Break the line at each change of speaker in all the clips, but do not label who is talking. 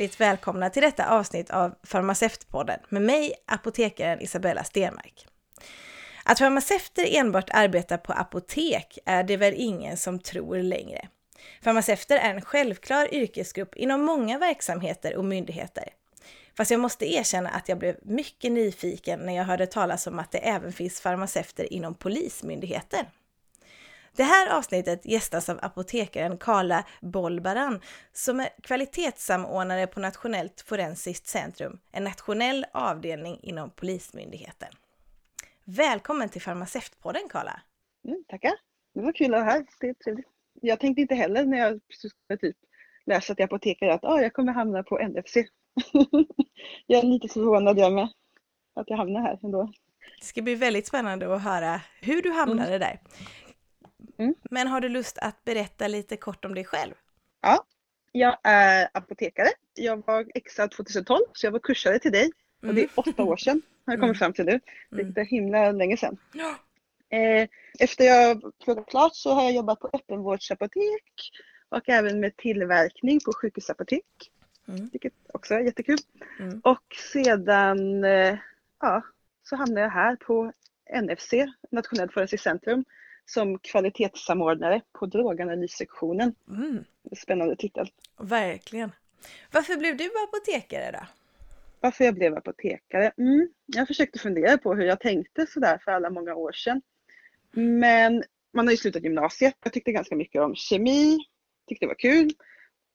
Hjärtligt välkomna till detta avsnitt av Farmaceutpodden med mig, apotekaren Isabella Stenmark. Att farmaceuter enbart arbetar på apotek är det väl ingen som tror längre. Farmaceuter är en självklar yrkesgrupp inom många verksamheter och myndigheter. Fast jag måste erkänna att jag blev mycket nyfiken när jag hörde talas om att det även finns farmaceuter inom Polismyndigheten. Det här avsnittet gästas av apotekaren Karla Bolbaran som är kvalitetssamordnare på Nationellt forensiskt centrum, en nationell avdelning inom Polismyndigheten. Välkommen till Farmaceutpodden Karla!
Mm, tackar! Det var kul att vara här. Det är trevligt. Jag tänkte inte heller när jag typ läste till apotekare att ah, jag kommer hamna på NFC. jag är lite förvånad jag med att jag hamnar här ändå.
Det ska bli väldigt spännande att höra hur du hamnade mm. där. Mm. Men har du lust att berätta lite kort om dig själv?
Ja, jag är apotekare. Jag var exad 2012 så jag var kursare till dig. Och det är mm. åtta år sedan har jag kommit mm. fram till nu. Det är mm. himla länge sedan. Ja. Eh, efter jag pluggat klart så har jag jobbat på öppenvårdsapotek och även med tillverkning på sjukhusapotek. Mm. Vilket också är jättekul. Mm. Och sedan eh, ja, så hamnade jag här på NFC, Nationellt forensiskt centrum, som kvalitetssamordnare på droganalyssektionen. Mm. Spännande titel.
Verkligen. Varför blev du apotekare då?
Varför jag blev apotekare? Mm, jag försökte fundera på hur jag tänkte sådär för alla många år sedan. Men man har ju slutat gymnasiet. Jag tyckte ganska mycket om kemi, tyckte det var kul.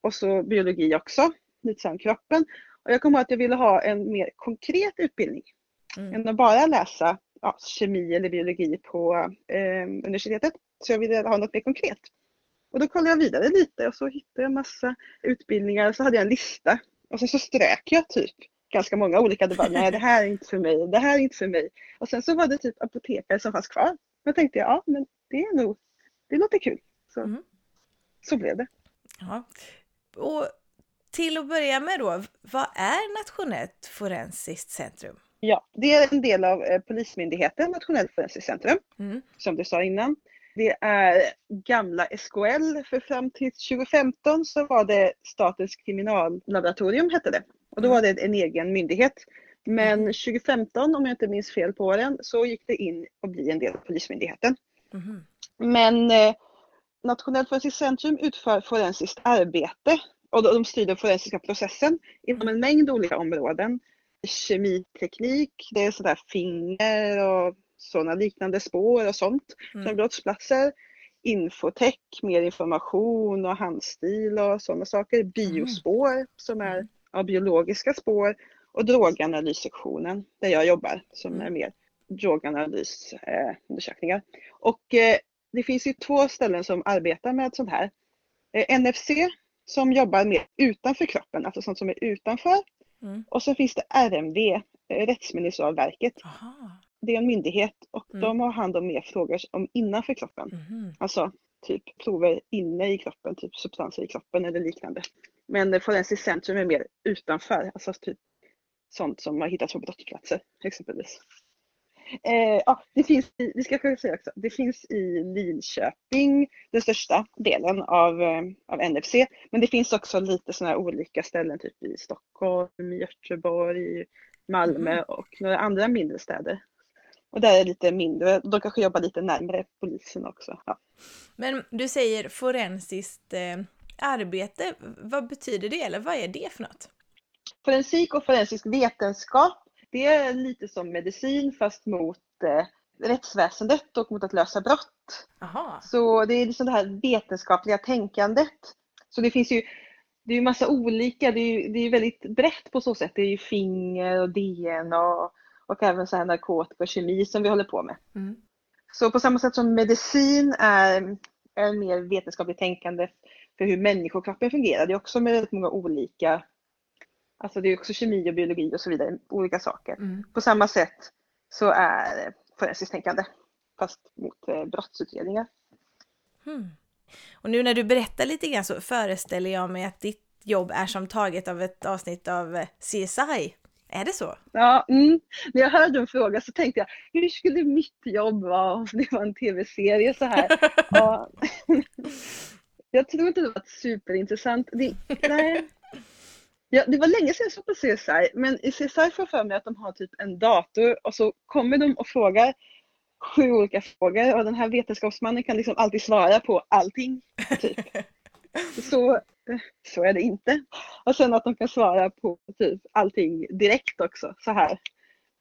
Och så biologi också, lite som kroppen. Och jag kom på att jag ville ha en mer konkret utbildning. Mm. Än att bara läsa ja, kemi eller biologi på eh, universitetet. Så jag ville ha något mer konkret. Och då kollade jag vidare lite och så hittade jag massa utbildningar. Så hade jag en lista och sen så strök jag typ ganska många olika. Det bara, nej det här är inte för mig, det här är inte för mig. Och sen så var det typ apotekare som fanns kvar. Då tänkte jag, ja men det är nog, det låter kul. Så, mm. så blev det.
Ja. Och till att börja med då, vad är Nationellt forensiskt centrum?
Ja, det är en del av eh, Polismyndigheten, Nationellt forensiskt centrum, mm. som du sa innan. Det är gamla SKL, för fram till 2015 så var det Statens kriminallaboratorium hette det. Och då var det en egen myndighet. Men 2015, mm. om jag inte minns fel på åren, så gick det in och bli en del av Polismyndigheten. Mm. Men eh, Nationellt forensiskt centrum utför forensiskt arbete och de styr den forensiska processen inom en mängd olika områden kemiteknik, det är sådär finger och sådana liknande spår och sånt mm. från brottsplatser. Infotech, mer information och handstil och sådana saker. Biospår mm. som är mm. ja, biologiska spår och droganalyssektionen där jag jobbar som mm. är mer droganalys-undersökningar. Eh, och eh, det finns ju två ställen som arbetar med sånt här. Eh, NFC som jobbar mer utanför kroppen, alltså sånt som är utanför Mm. Och så finns det RMV, eh, Rättsmedicinalverket. Det är en myndighet och mm. de har hand om mer frågor om innanför kroppen. Mm. Alltså typ prover inne i kroppen, typ substanser i kroppen eller liknande. Men Forensiskt centrum är mer utanför, alltså typ sånt som har hittats på brottsplatser exempelvis. Eh, ja, det finns, i, det ska säga också, det finns i Linköping, den största delen av, eh, av NFC. Men det finns också lite sådana olika ställen, typ i Stockholm, Göteborg, Malmö mm. och några andra mindre städer. Och där är det lite mindre, de kanske jobbar lite närmare polisen också. Ja.
Men du säger forensiskt eh, arbete, vad betyder det eller vad är det för något?
Forensik och forensisk vetenskap det är lite som medicin fast mot eh, rättsväsendet och mot att lösa brott. Aha. Så det är liksom det här vetenskapliga tänkandet. Så det finns ju det är ju massa olika, det är, det är väldigt brett på så sätt. Det är ju finger och DNA och, och även så här narkotika och kemi som vi håller på med. Mm. Så på samma sätt som medicin är, är mer vetenskapligt tänkande för hur människokroppen fungerar. Det är också med väldigt många olika Alltså det är också kemi och biologi och så vidare, olika saker. Mm. På samma sätt så är forensiskt tänkande, fast mot eh, brottsutredningar.
Mm. Och nu när du berättar lite grann så föreställer jag mig att ditt jobb är som taget av ett avsnitt av eh, CSI. Är det så?
Ja, mm. när jag hörde en fråga så tänkte jag, hur skulle mitt jobb vara om det var en tv-serie så här? ja. Jag tror inte det var superintressant. Det, nej, Ja, det var länge sedan jag såg på CSI, men i CSI får jag för mig att de har typ en dator och så kommer de och frågar sju olika frågor och den här vetenskapsmannen kan liksom alltid svara på allting. Typ. så, så är det inte. Och sen att de kan svara på typ allting direkt också så här.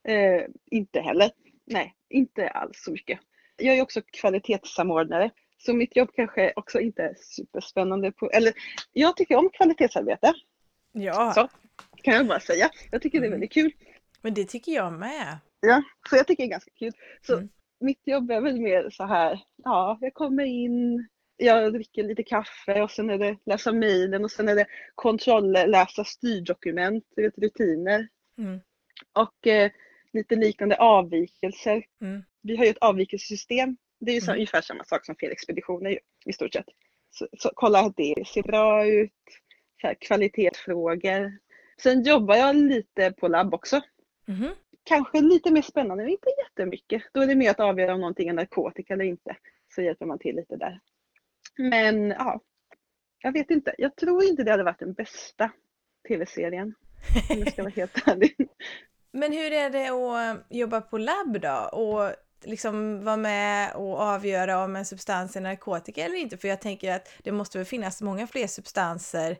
Eh, inte heller. Nej, inte alls så mycket. Jag är också kvalitetssamordnare så mitt jobb kanske också inte är superspännande. På, eller jag tycker om kvalitetsarbete.
Ja.
Så kan jag bara säga. Jag tycker det är väldigt kul.
Men det tycker jag med.
Ja, så jag tycker det är ganska kul. Så
Mm.
mitt jobb är väl mer så här, ja, jag kommer in, jag dricker lite kaffe och sen är det läsa mejlen och sen är det kontrollläsa styrdokument, du vet, rutiner
Mm.
och eh, lite liknande avvikelser.
Mm.
Vi har ju ett avvikelsesystem. Det är ju så,
Mm.
ungefär samma sak som fel expeditioner ju, i stort sett. Så, så kolla att det ser bra ut, kvalitetsfrågor. Sen jobbar jag lite på labb också.
Mhm.
Kanske lite mer spännande, men inte jättemycket. Då är det mer att avgöra om någonting är narkotika eller inte. Så hjälper man till lite där. Men ja, jag vet inte. Jag tror inte det hade varit den bästa tv-serien. Om jag ska vara helt ärlig.
Men hur är det att jobba på labb då? Och liksom vara med och avgöra om en substans är narkotika eller inte? För jag tänker att det måste väl finnas många fler substanser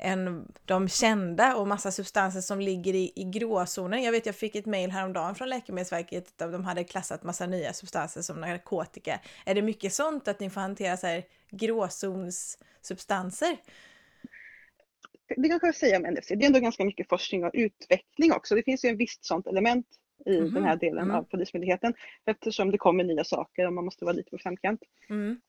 än de kända och massa substanser som ligger i, i gråzonen. Jag vet, jag fick ett mejl häromdagen från Läkemedelsverket där de hade klassat massa nya substanser som narkotika. Är det mycket sånt att ni får hantera så här gråzonssubstanser?
Det kan jag säga om NFC. Det är ändå ganska mycket forskning och utveckling också. Det finns ju en visst sånt element i
Mhm,
den här delen
mm.
av Polismyndigheten eftersom det kommer nya saker och man måste vara lite på framkant.
Mm.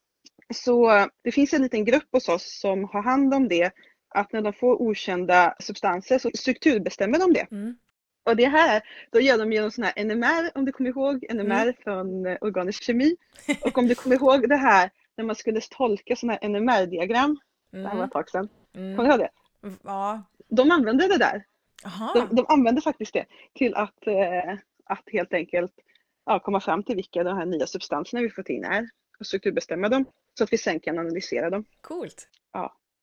Så det finns en liten grupp hos oss som har hand om det att när de får okända substanser så strukturbestämmer de det.
Mm.
Och det här, då gör de genom sån här NMR om du kommer ihåg, NMR
Mm.
från eh, organisk kemi. Och om du kommer ihåg det här när man skulle tolka såna här NMR-diagram, det här var ett tag sedan.
Mm.
Kommer du ihåg det?
Ja.
De använde det där. De, de använder faktiskt det till att, eh, att helt enkelt ja, komma fram till vilka de här nya substanserna vi fått in är och strukturbestämma dem så att vi sen kan analysera dem.
Coolt.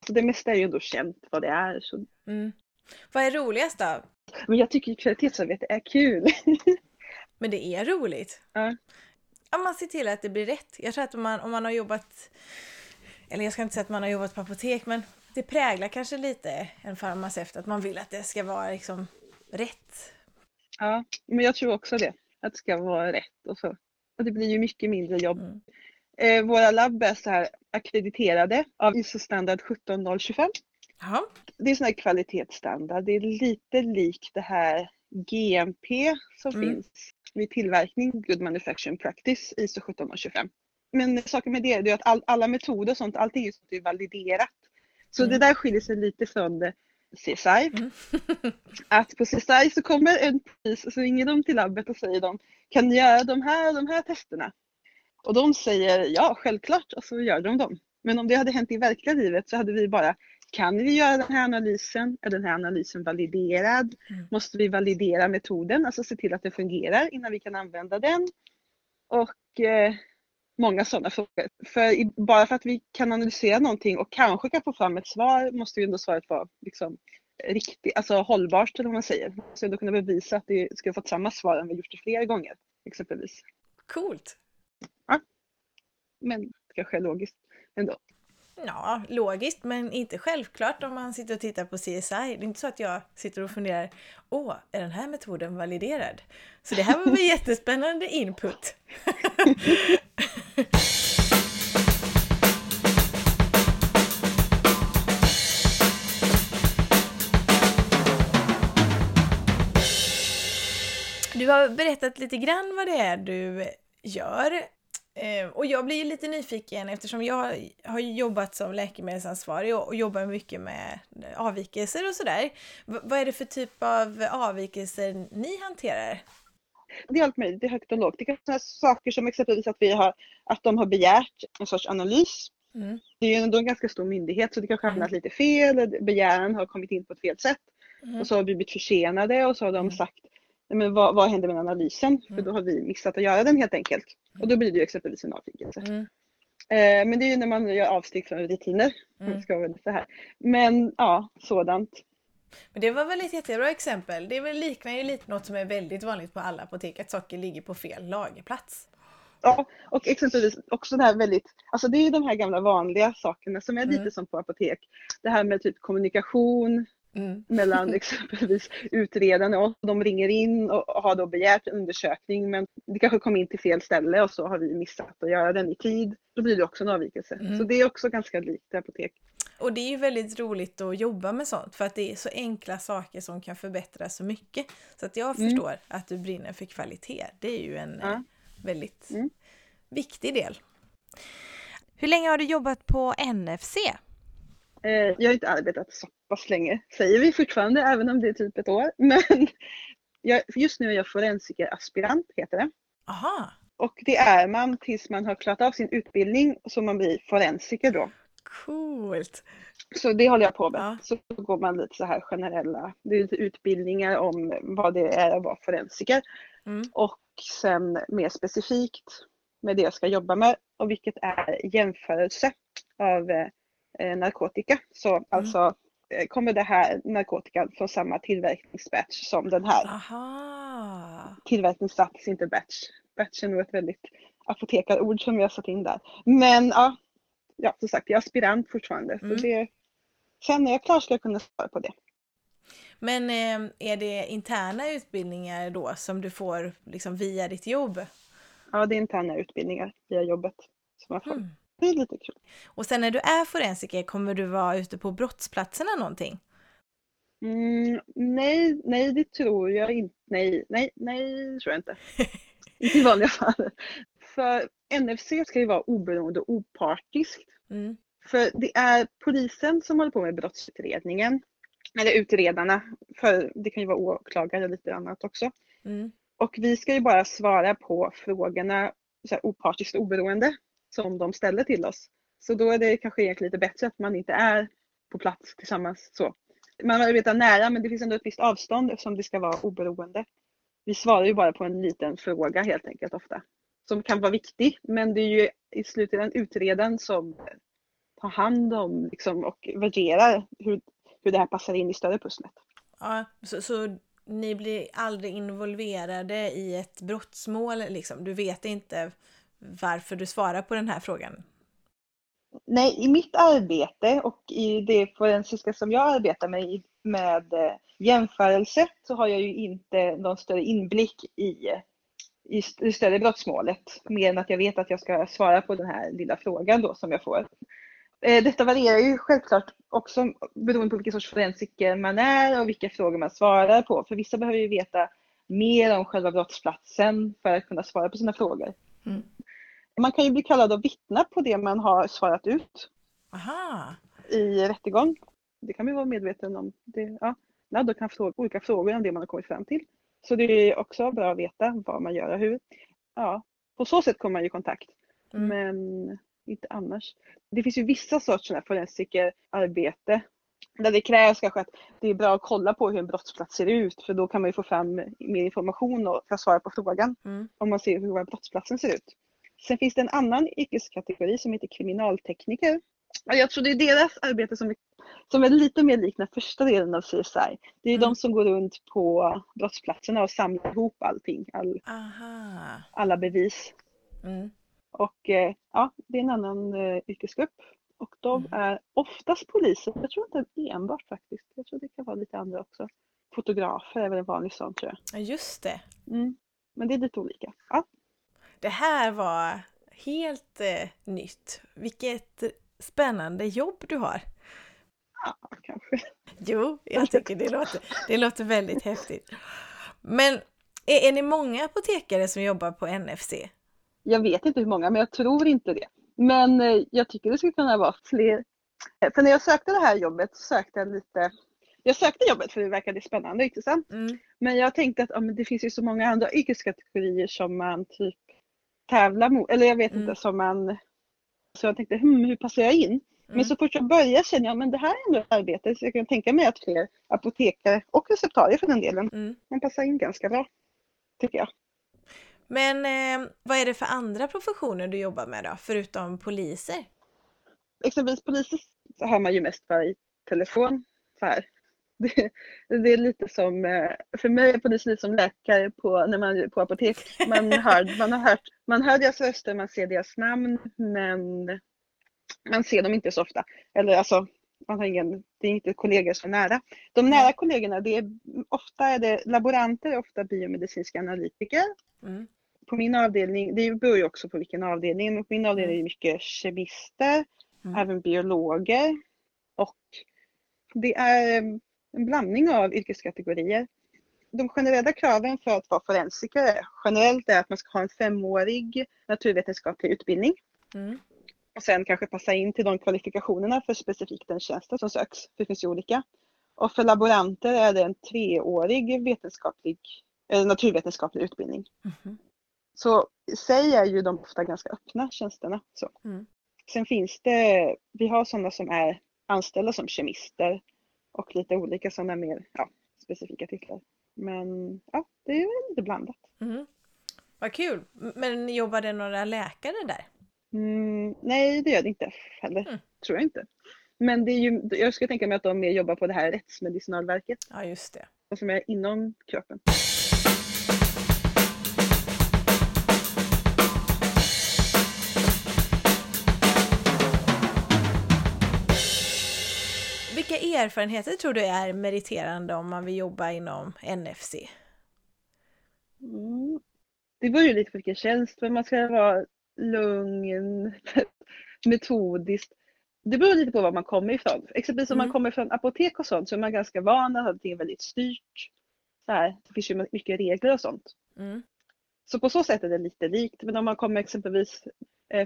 Så det mesta är ju ändå känt vad det är. Så.
Mm. Vad är roligast då?
Men jag tycker kvalitetsarbete är kul.
Men det är roligt.
Ja.
Ja, man ser till att det blir rätt. Jag tror att om man, om man har jobbat, eller jag ska inte säga att man har jobbat på apotek, men det präglar kanske lite en farmaceut att man vill att det ska vara liksom rätt.
Ja, men jag tror också det. Att det ska vara rätt och så. Och det blir ju mycket mindre jobb.
Mm.
Eh, våra labb är så här akkrediterade av ISO standard 17025.
Jaha.
Det är sån här kvalitetsstandard. Det är lite likt det här GMP som
Mm.
finns vid tillverkning, Good Manufacturing Practice, ISO 17025. Men saken med det är att all, alla metoder och sånt, allting är, sånt är validerat. Så
Mm.
det där skiljer sig lite från det CSI.
Mm.
att på CSI så kommer en polis och så ringer de till labbet och säger de kan ni göra de här de här testerna? Och de säger ja, självklart och så gör de dem. Men om det hade hänt i verkliga livet så hade vi bara kan vi göra den här analysen? Är den här analysen validerad?
Mm.
Måste vi validera metoden, alltså se till att det fungerar innan vi kan använda den? Och eh, många sådana frågor. För i, bara för att vi kan analysera någonting och kanske kan få fram ett svar måste ju ändå svaret vara liksom, riktigt, alltså hållbart eller vad man säger. Så ändå kunna bevisa att ska ha fått samma svar om vi gjort det flera gånger exempelvis.
Coolt.
Men kanske logiskt ändå.
Ja, logiskt, men inte självklart om man sitter och tittar på CSI. Det är inte så att jag sitter och funderar, åh, är den här metoden validerad? Så det här var väl jättespännande input. Du har berättat lite grann vad det är du gör. Eh, Och jag blir lite nyfiken eftersom jag har jobbat som läkemedelsansvarig och jobbar mycket med avvikelser och sådär. Vad är det för typ av avvikelser ni hanterar?
Det är allt möjligt, det är högt och lågt. Det kan vara saker som exempelvis att, vi har, att de har begärt en sorts analys.
Mm.
Det är ju ändå en ganska stor myndighet så det kanske har
Mm.
hamnat lite fel, begäran har kommit in på ett fel sätt.
Mm.
Och så har vi blivit försenade och så har de
Mm.
sagt "Nej, men vad, vad händer med analysen? För
Mm.
då har vi missat att göra den helt enkelt. Och då blir det ju exempelvis en avvikelse.
Mm.
Eh, men det är ju när man gör avsteg från rutiner.
Mm.
Ska vara så här. Men ja, sådant.
Men det var väl ett jättebra exempel. Det väl liknar ju lite något som är väldigt vanligt på alla apotek, att saker ligger på fel lagerplats.
Ja, och exempelvis också det här väldigt, alltså det är ju de här gamla vanliga sakerna som är
Mm.
lite som på apotek. Det här med typ kommunikation
Mm.
mellan exempelvis utredarna och de ringer in och har då begärt undersökning men det kanske kom in till fel ställe och så har vi missat att göra den i tid. Då blir det också en avvikelse.
Mm.
Så det är också ganska likt apotek.
Och det är ju väldigt roligt att jobba med sånt för att det är så enkla saker som kan förbättra så mycket. Så att jag
Mm.
förstår att du brinner för kvalitet. Det är ju en
Ja.
eh, väldigt
Mm.
viktig del. Hur länge har du jobbat på NFC?
Eh, jag har inte arbetat så pass länge, säger vi fortfarande, även om det är typ ett år. Men jag, just nu är jag forensikeraspirant, heter det.
Aha,
Och det är man tills man har klarat av sin utbildning så man blir forensiker då.
coolt!
Så det håller jag på med.
Ja.
Så går man lite så här generella, det är lite utbildningar om vad det är att vara forensiker.
Mm.
Och sen mer specifikt med det jag ska jobba med och vilket är jämförelse av eh, narkotika. Så alltså eh, kommer det här narkotikan från samma tillverkningsbatch som den här.
Aha!
Tillverkningssats, inte batch. Batch är nog ett väldigt apotekarord som jag satt in där. Men ja, ja som sagt, jag är aspirant fortfarande.
Mm.
Så det, sen när jag är klar ska jag kunna svara på det.
Men eh, är det interna utbildningar då som du får liksom via ditt jobb?
Ja, det är interna utbildningar via jobbet som jag får.
Mm.
Det är lite kul.
Och sen när du är forensiker, kommer du vara ute på brottsplatserna någonting?
Mm, nej, nej det tror jag inte. Nej, nej, nej tror jag inte. inte i vanliga fall. För NFC ska ju vara oberoende och opartiskt.
Mm.
För det är polisen som håller på med brottsutredningen. Eller utredarna, för det kan ju vara åklagare och lite annat också.
Mm.
Och vi ska ju bara svara på frågorna så här, opartiskt och oberoende som de ställer till oss. Så då är det kanske egentligen lite bättre att man inte är på plats tillsammans. Så. Man arbetar nära men det finns ändå ett visst avstånd eftersom det ska vara oberoende. Vi svarar ju bara på en liten fråga helt enkelt ofta. Som kan vara viktig men det är ju i slutändan utredaren som tar hand om liksom, och värderar hur, hur det här passar in i större pusslet.
Ja, så, så ni blir aldrig involverade i ett brottsmål liksom? Du vet inte varför du svarar på den här frågan?
Nej, i mitt arbete och i det forensiska som jag arbetar med, med eh, jämförelse, så har jag ju inte någon större inblick i, i det större brottsmålet. Mer än att jag vet att jag ska svara på den här lilla frågan då som jag får. Eh, Detta varierar ju självklart också beroende på vilken sorts forensiker man är och vilka frågor man svarar på. För vissa behöver ju veta mer om själva brottsplatsen för att kunna svara på sina frågor.
Mm.
Man kan ju bli kallad att vittna på det man har svarat ut
Aha!
i rättegång. Det kan man ju vara medveten om. Det, ja. Ja, då kan fråga olika frågor om det man har kommit fram till. Så det är också bra att veta vad man gör och hur. Ja, på så sätt kommer man ju i kontakt.
Mm.
Men inte annars. Det finns ju vissa sorts här forensikerarbete där det krävs kanske att det är bra att kolla på hur en brottsplats ser ut för då kan man ju få fram mer information och att svara på frågan
Mm.
om man ser hur brottsplatsen ser ut. Sen finns det en annan yrkeskategori som heter kriminaltekniker. Och Jag tror det är deras arbete som är, som är lite mer den första delen av CSI. Det är
Mm.
de som går runt på brottsplatserna och samlar ihop allting, all, alla bevis.
Mm.
Och eh, ja, det är en annan eh, yrkesgrupp. Och de
Mm.
är oftast poliser. Jag tror inte enbart faktiskt. Jag tror det kan vara lite andra också. Fotografer är väl en vanlig sån tror jag.
Ja, just det.
Mm. Men det är lite olika. Ja.
Det här var helt eh, nytt. Vilket spännande jobb du har.
ja, kanske.
Jo, jag tycker det låter, det låter väldigt häftigt. Men är, är ni många apotekare som jobbar på NFC?
Jag vet inte hur många, men jag tror inte det. Men eh, jag tycker det skulle kunna vara fler. Eh, För när jag sökte det här jobbet så sökte jag lite jag sökte jobbet för det verkade spännande och intressant.
Mm.
Men jag tänkte att ja, det finns ju så många andra yrkeskategorier som man typ tävlar mot. Eller jag vet
Mm.
inte, som man... Så jag tänkte, hmm, hur passar jag in? Men
Mm.
så fort jag började kände jag, men det här är ändå ett arbete. Så jag kan tänka mig att fler apotekare och receptarier för den delen,
Mm.
man passar in ganska bra. Tycker jag.
Men eh, vad är det för andra professioner du jobbar med då, förutom poliser?
exempelvis poliser hör man ju mest bara i telefon. Så här. Det, det är lite som, eh, för mig är polisen lite som läkare på, när man, på apotek. Man hör, man, har hört, man hör deras röster, man ser deras namn men man ser dem inte så ofta. Eller alltså, man har ingen, det är inte kollegor så nära. De nära kollegorna, det är, ofta är det laboranter, ofta biomedicinska analytiker. Mm. På min avdelning, det beror ju också på vilken avdelning, men på min avdelning är det mycket kemister, mm. även biologer och det är en blandning av yrkeskategorier. De generella kraven för att vara forensiker generellt är att man ska ha en femårig naturvetenskaplig utbildning. Mm. Och sen kanske passa in till de kvalifikationerna för specifikt den tjänsten som söks. Det finns ju olika. Och för laboranter är det en treårig vetenskaplig, eller naturvetenskaplig utbildning. Mm. Så i sig är ju de ofta ganska öppna tjänsterna. Så. Mm. Sen finns det, vi har sådana som är anställda som kemister och lite olika sådana mer ja, specifika titlar. Men ja, det är lite blandat.
Mm. Vad kul! Men jobbar det några läkare där?
Mm, nej, det gör det inte heller. Mm. Tror jag inte. Men det är ju, jag skulle tänka mig att de mer jobbar på det här Rättsmedicinalverket.
Ja, just det.
Som är inom kroppen.
Vilka erfarenheter tror du är meriterande om man vill jobba inom NFC?
Mm. Det beror ju lite på vilken tjänst, men man ska vara lugn, metodiskt. Det beror lite på var man kommer ifrån. Exempelvis om mm. man kommer från apotek och sånt så är man ganska van att allting är väldigt styrt. Så här, det finns ju mycket regler och sånt. Mm. Så på så sätt är det lite likt. Men om man kommer exempelvis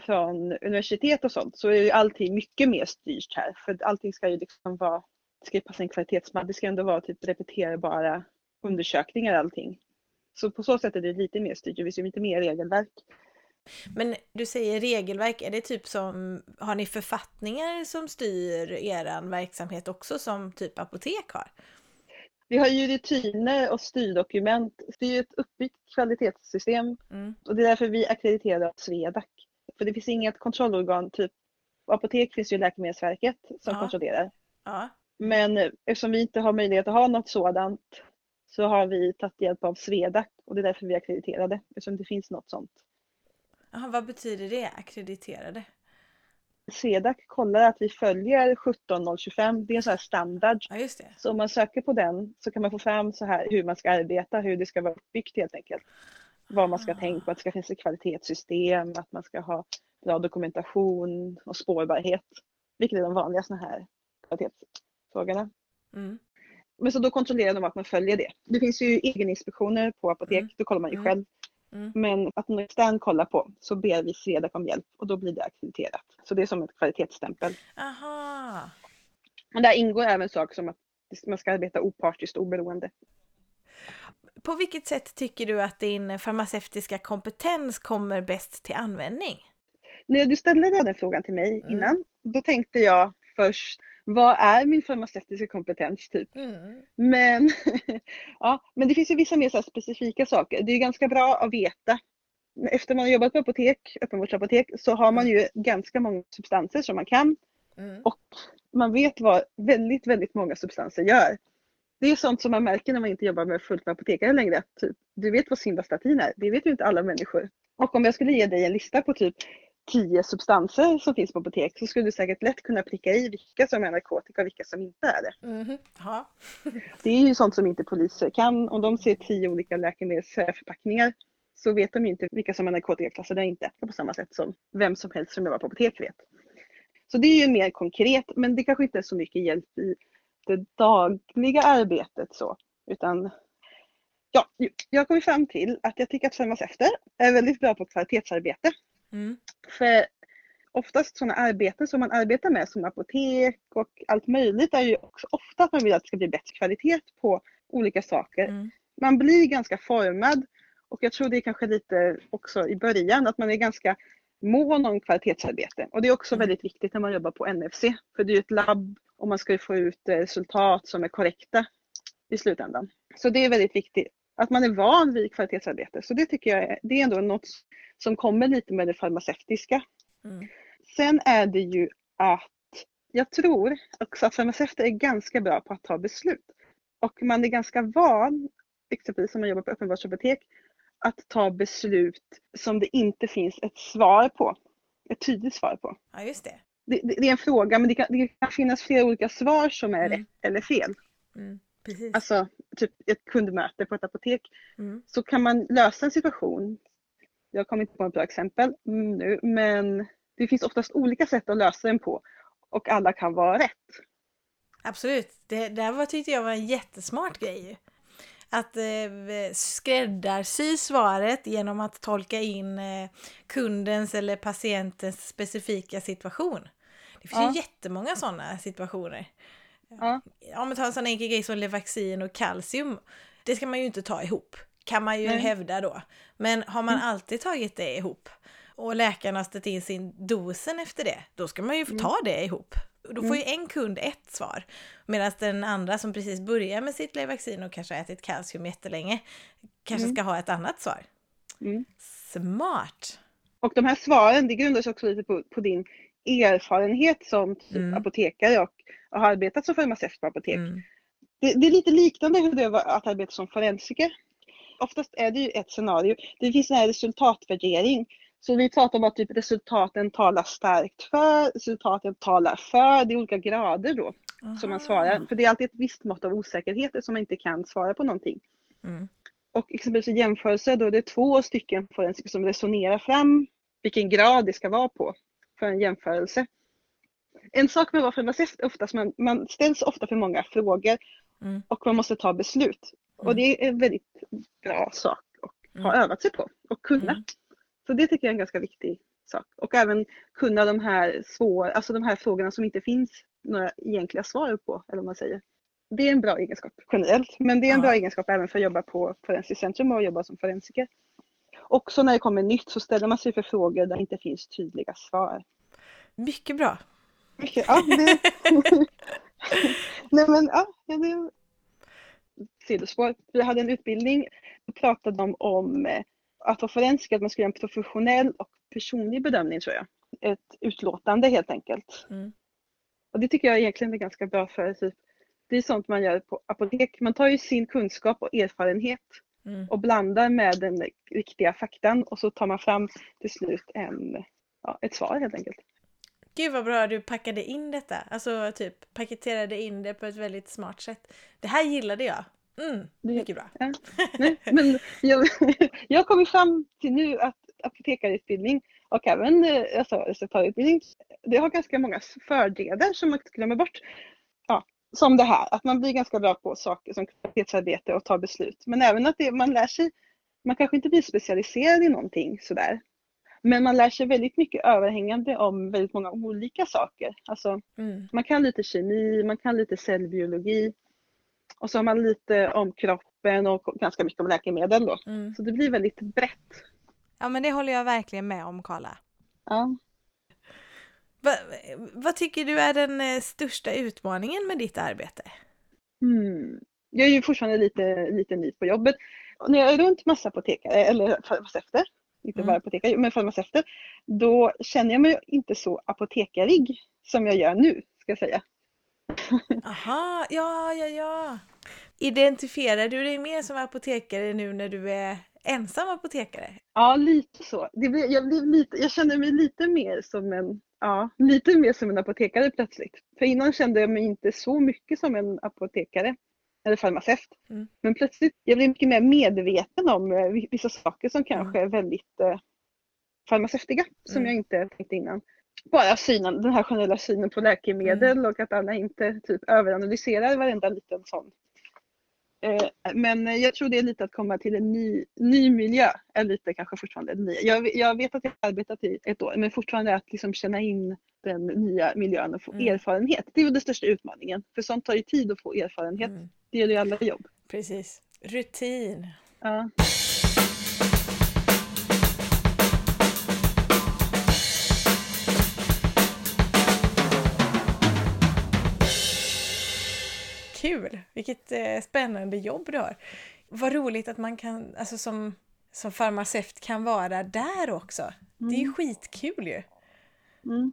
från universitet och sånt så är ju allting mycket mer styrt här. För allting ska ju liksom vara, det ska ju passa en kvalitetsmall. Det ska ändå vara typ repeterbara undersökningar allting. Så på så sätt är det lite mer styrt. Det finns ju lite mer regelverk.
Men du säger regelverk, är det typ som, har ni författningar som styr er verksamhet också som typ apotek har?
Vi har ju rutiner och styrdokument. Det är ju ett uppbyggt kvalitetssystem mm. och det är därför vi akkrediterar Swedac. För det finns inget kontrollorgan, typ apotek finns ju Läkemedelsverket som ja. kontrollerar. Ja. Men eftersom vi inte har möjlighet att ha något sådant så har vi tagit hjälp av Swedac och det är därför vi är akkrediterade eftersom det finns något sånt.
Aha, vad betyder det, akkrediterade?
SEDAC kollar att vi följer 17025, det är en sån här standard.
Ja, just det.
Så om man söker på den så kan man få fram så här hur man ska arbeta, hur det ska vara uppbyggt helt enkelt. Vad man ska ah. tänka på, att det ska finnas ett kvalitetssystem, att man ska ha bra dokumentation och spårbarhet. Vilket är de vanliga såna här kvalitetsfrågorna. Mm. Men så då kontrollerar de att man följer det. Det finns ju egeninspektioner på apotek, mm. då kollar man ju mm. själv Mm. Men att någon extern kollar på så ber vi Swedac om hjälp och då blir det akkrediterat. Så det är som ett kvalitetsstämpel.
Aha.
Och där ingår även saker som att man ska arbeta opartiskt och oberoende.
På vilket sätt tycker du att din farmaceutiska kompetens kommer bäst till användning?
När du ställde den frågan till mig mm. innan, då tänkte jag först vad är min farmaceutiska kompetens typ? Mm. Men, ja, men det finns ju vissa mer så specifika saker. Det är ganska bra att veta. Efter man har jobbat på apotek, öppenvårdsapotek, så har man ju ganska många substanser som man kan. Mm. Och man vet vad väldigt, väldigt många substanser gör. Det är sånt som man märker när man inte jobbar med fullt med apotekare längre. Typ, du vet vad Simvastatin är, det vet ju inte alla människor. Och om jag skulle ge dig en lista på typ tio substanser som finns på apotek så skulle du säkert lätt kunna pricka i vilka som är narkotika och vilka som inte är det.
Mm, ja.
det är ju sånt som inte poliser kan. Om de ser tio olika läkemedelsförpackningar så vet de inte vilka som är narkotikaklassade och inte. På samma sätt som vem som helst som jobbar på apotek vet. Så det är ju mer konkret men det kanske inte är så mycket hjälp i det dagliga arbetet så. Utan ja, jag kommit fram till att jag tycker att farmaceuter är väldigt bra på kvalitetsarbete. Mm. För oftast sådana arbeten som man arbetar med som apotek och allt möjligt är ju också ofta att man vill att det ska bli bättre kvalitet på olika saker. Mm. Man blir ganska formad och jag tror det är kanske lite också i början att man är ganska mån om kvalitetsarbete. Och det är också mm. väldigt viktigt när man jobbar på NFC. För det är ju ett labb och man ska få ut resultat som är korrekta i slutändan. Så det är väldigt viktigt att man är van vid kvalitetsarbete. Så det tycker jag är, det är ändå något som kommer lite med det farmaceutiska. Mm. Sen är det ju att jag tror också att farmaceuter är ganska bra på att ta beslut. Och man är ganska van, exempelvis som man jobbar på öppenvårdsapotek, att ta beslut som det inte finns ett svar på. Ett tydligt svar på.
Ja, just det.
Det, det, är en fråga men det kan, det kan finnas flera olika svar som är mm. rätt eller fel.
Mm, precis.
Alltså typ ett kundmöte på ett apotek.
Mm.
Så kan man lösa en situation. Jag kommer inte på ett bra exempel nu men det finns oftast olika sätt att lösa den på och alla kan vara rätt.
Absolut, det där var, tyckte jag var en jättesmart grej. Att eh, skräddarsy svaret genom att tolka in eh, kundens eller patientens specifika situation. Det finns ja. ju jättemånga sådana situationer.
Ja.
Om man tar en sån enkel grej som Levaxin och kalcium. Det ska man ju inte ta ihop, kan man ju Nej. hävda då. Men har man mm. alltid tagit det ihop och läkaren har ställt in sin dosen efter det, då ska man ju mm. ta det ihop. Då får ju mm. en kund ett svar. Medan den andra som precis börjar med sitt Levaxin och kanske har ätit kalcium jättelänge kanske mm. ska ha ett annat svar.
Mm.
Smart!
Och de här svaren, det grundas också lite på, på din erfarenhet som typ mm. apotekare och, och har arbetat som farmaceut på apotek.
Mm.
Det, det, är lite liknande hur det var att arbeta som forensiker. Oftast är det ju ett scenario. Det finns en här resultatvärdering så vi pratar om att typ resultaten talar starkt för, resultaten talar för, det är olika grader då Aha. som man svarar. För det är alltid ett visst mått av osäkerhet som man inte kan svara på någonting.
Mm.
Och exempelvis i jämförelse då är det två stycken forensiker som resonerar fram vilken grad det ska vara på för en jämförelse. En sak med att vara farmaceut är oftast man, man ställs ofta för många frågor
mm.
och man måste ta beslut. Mm. Och det är en väldigt bra sak att ha mm. övat sig på och kunna. Mm. Så det tycker jag är en ganska viktig sak. Och även kunna de här svåra, alltså de här frågorna som inte finns några egentliga svar på, eller vad man säger. Det är en bra egenskap generellt, men det är en ja. bra egenskap även för att jobba på Forensiskt centrum och jobba som forensiker. Också när det kommer nytt så ställer man sig för frågor där det inte finns tydliga svar.
Mycket bra.
Mycket, ja. Det... Nej men ja, det sidospår. Vi hade en utbildning och pratade de om eh, att vara forensiker, att man ska göra en professionell och personlig bedömning tror jag. Ett utlåtande helt enkelt.
Mm.
Och det tycker jag egentligen är ganska bra för typ, det är sånt man gör på apotek. Man tar ju sin kunskap och erfarenhet
mm.
och blandar med den riktiga faktan och så tar man fram till slut en, ja, ett svar helt enkelt.
Gud vad bra du packade in detta, alltså typ paketerade in det på ett väldigt smart sätt. Det här gillade jag. Mm, mycket bra.
Ja. Nej, men jag, jag kommit fram till nu att apotekarutbildning och även alltså, receptarieutbildning, det har ganska många fördelar som man glömmer bort. Ja, som det här, att man blir ganska bra på saker som kvalitetsarbete och ta beslut. Men även att det, man lär sig, man kanske inte blir specialiserad i någonting sådär. Men man lär sig väldigt mycket överhängande om väldigt många olika saker. Alltså,
mm.
Man kan lite kemi, man kan lite cellbiologi, och så har man lite om kroppen och ganska mycket om läkemedel då.
Mm.
Så det blir väldigt brett.
Ja men det håller jag verkligen med om Karla.
Ja.
Va, vad tycker du är den eh, största utmaningen med ditt arbete?
Mm. Jag är ju fortfarande lite, lite ny på jobbet. När jag är runt massa apotekare, eller farmaceuter, inte mm. bara apotekare, men farmaceuter, då känner jag mig inte så apotekarig som jag gör nu, ska jag säga.
Aha, ja, ja, ja. Identifierar du dig mer som apotekare nu när du är ensam apotekare?
Ja, lite så. Det blir, jag, blir lite, jag känner mig lite mer som en Ja, lite mer som en apotekare plötsligt. För innan kände jag mig inte så mycket som en apotekare eller farmaceut.
Mm.
Men plötsligt jag blev mycket mer medveten om eh, vissa saker som kanske mm. är väldigt eh, farmaceutiga som mm. jag inte tänkte innan bara synen, den här generella synen på läkemedel mm. och att alla inte typ överanalyserar varenda liten sån. Eh, men jag tror det är lite att komma till en ny, ny miljö, är lite kanske fortfarande ny. Jag, jag vet att jag har arbetat i ett år men fortfarande att liksom känna in den nya miljön och få mm. erfarenhet. Det är väl den största utmaningen. För sånt tar ju tid att få erfarenhet. Mm. Det gäller ju alla jobb.
Precis. Rutin.
Ja.
kul! Vilket eh, spännande jobb du har. Vad roligt att man kan, alltså som, som farmaceut kan vara där också. Mm. Det är ju skitkul ju!
Mm.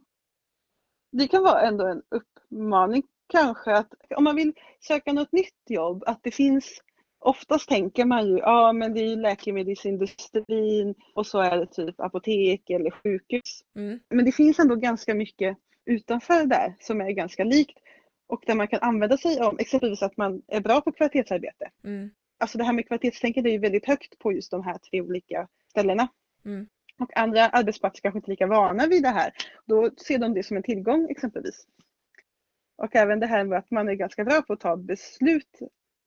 Det kan vara ändå en uppmaning kanske att om man vill söka något nytt jobb, att det finns Oftast tänker man ju, ja men det är ju läkemedelsindustrin och så är det typ apotek eller sjukhus. Mm. Men det finns ändå ganska mycket utanför där som är ganska likt och där man kan använda sig av exempelvis att man är bra på kvalitetsarbete. Mm. Alltså det här med kvalitetstänket är ju väldigt högt på just de här tre olika ställena. Mm. Och andra arbetsplatser kanske inte är lika vana vid det här. Då ser de det som en tillgång exempelvis. Och även det här med att man är ganska bra på att ta beslut.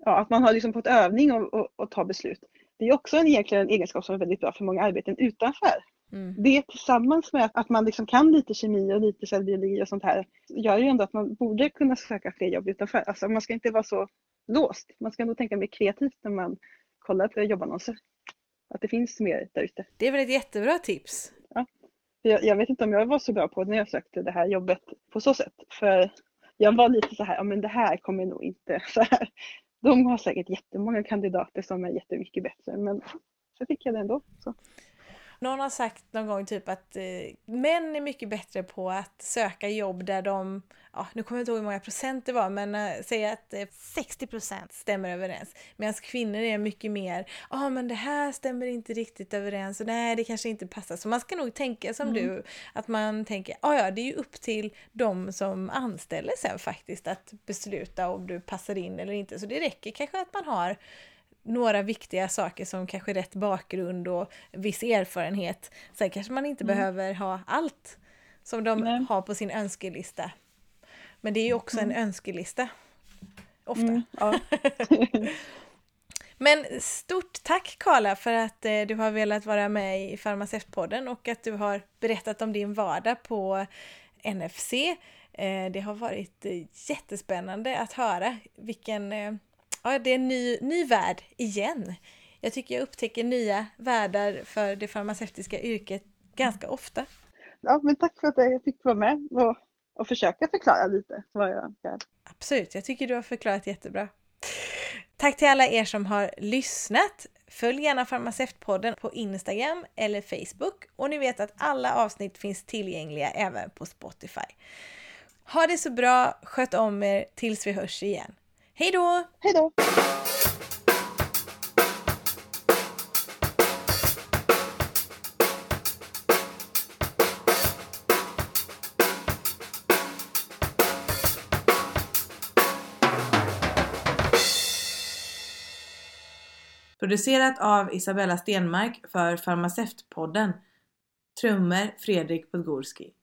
Ja, att man har liksom fått övning och, och, och ta beslut. Det är också en, egentligen en egenskap som är väldigt bra för många arbeten utanför. Mm. Det tillsammans med att man liksom kan lite kemi och lite cellbiologi och sånt här gör ju ändå att man borde kunna söka fler jobb utanför. Alltså man ska inte vara så låst. Man ska nog tänka mer kreativt när man kollar på jobbannonser. Att det finns mer där ute.
Det är väl ett jättebra tips?
Ja. Jag, jag, vet inte om jag var så bra på det när jag sökte det här jobbet på så sätt. För jag var lite så här, ja men det här kommer nog inte så här. De har säkert jättemånga kandidater som är jättemycket bättre men så fick jag det ändå. Så.
Någon har sagt någon gång typ att eh, män är mycket bättre på att söka jobb där de, ja nu kommer jag inte ihåg hur många procent det var, men eh, säg att eh, 60 procent stämmer överens. Medan kvinnor är mycket mer, ja ah, men det här stämmer inte riktigt överens och nej det kanske inte passar. Så man ska nog tänka som mm. du, att man tänker, ja ah, ja det är ju upp till de som anställer sen faktiskt att besluta om du passar in eller inte. Så det räcker kanske att man har några viktiga saker som kanske rätt bakgrund och viss erfarenhet. Sen kanske man inte mm. behöver ha allt som de Nej. har på sin önskelista. Men det är ju också mm. en önskelista. Ofta. Mm, ja. Men stort tack Karla för att eh, du har velat vara med i Farmaceutpodden och att du har berättat om din vardag på NFC. Eh, det har varit eh, jättespännande att höra vilken ja, det är en ny, ny värld igen. Jag tycker jag upptäcker nya världar för det farmaceutiska yrket ganska ofta.
Ja, men tack för att jag fick vara med och, och försöka förklara lite vad jag gör.
Absolut, jag tycker du har förklarat jättebra. Tack till alla er som har lyssnat. Följ gärna Farmaceutpodden på Instagram eller Facebook och ni vet att alla avsnitt finns tillgängliga även på Spotify. Ha det så bra, sköt om er tills vi hörs igen. Hej då!
Hej då!
Producerat av Isabella Stenmark för Farmaceutpodden. Trummor Fredrik Podgorski.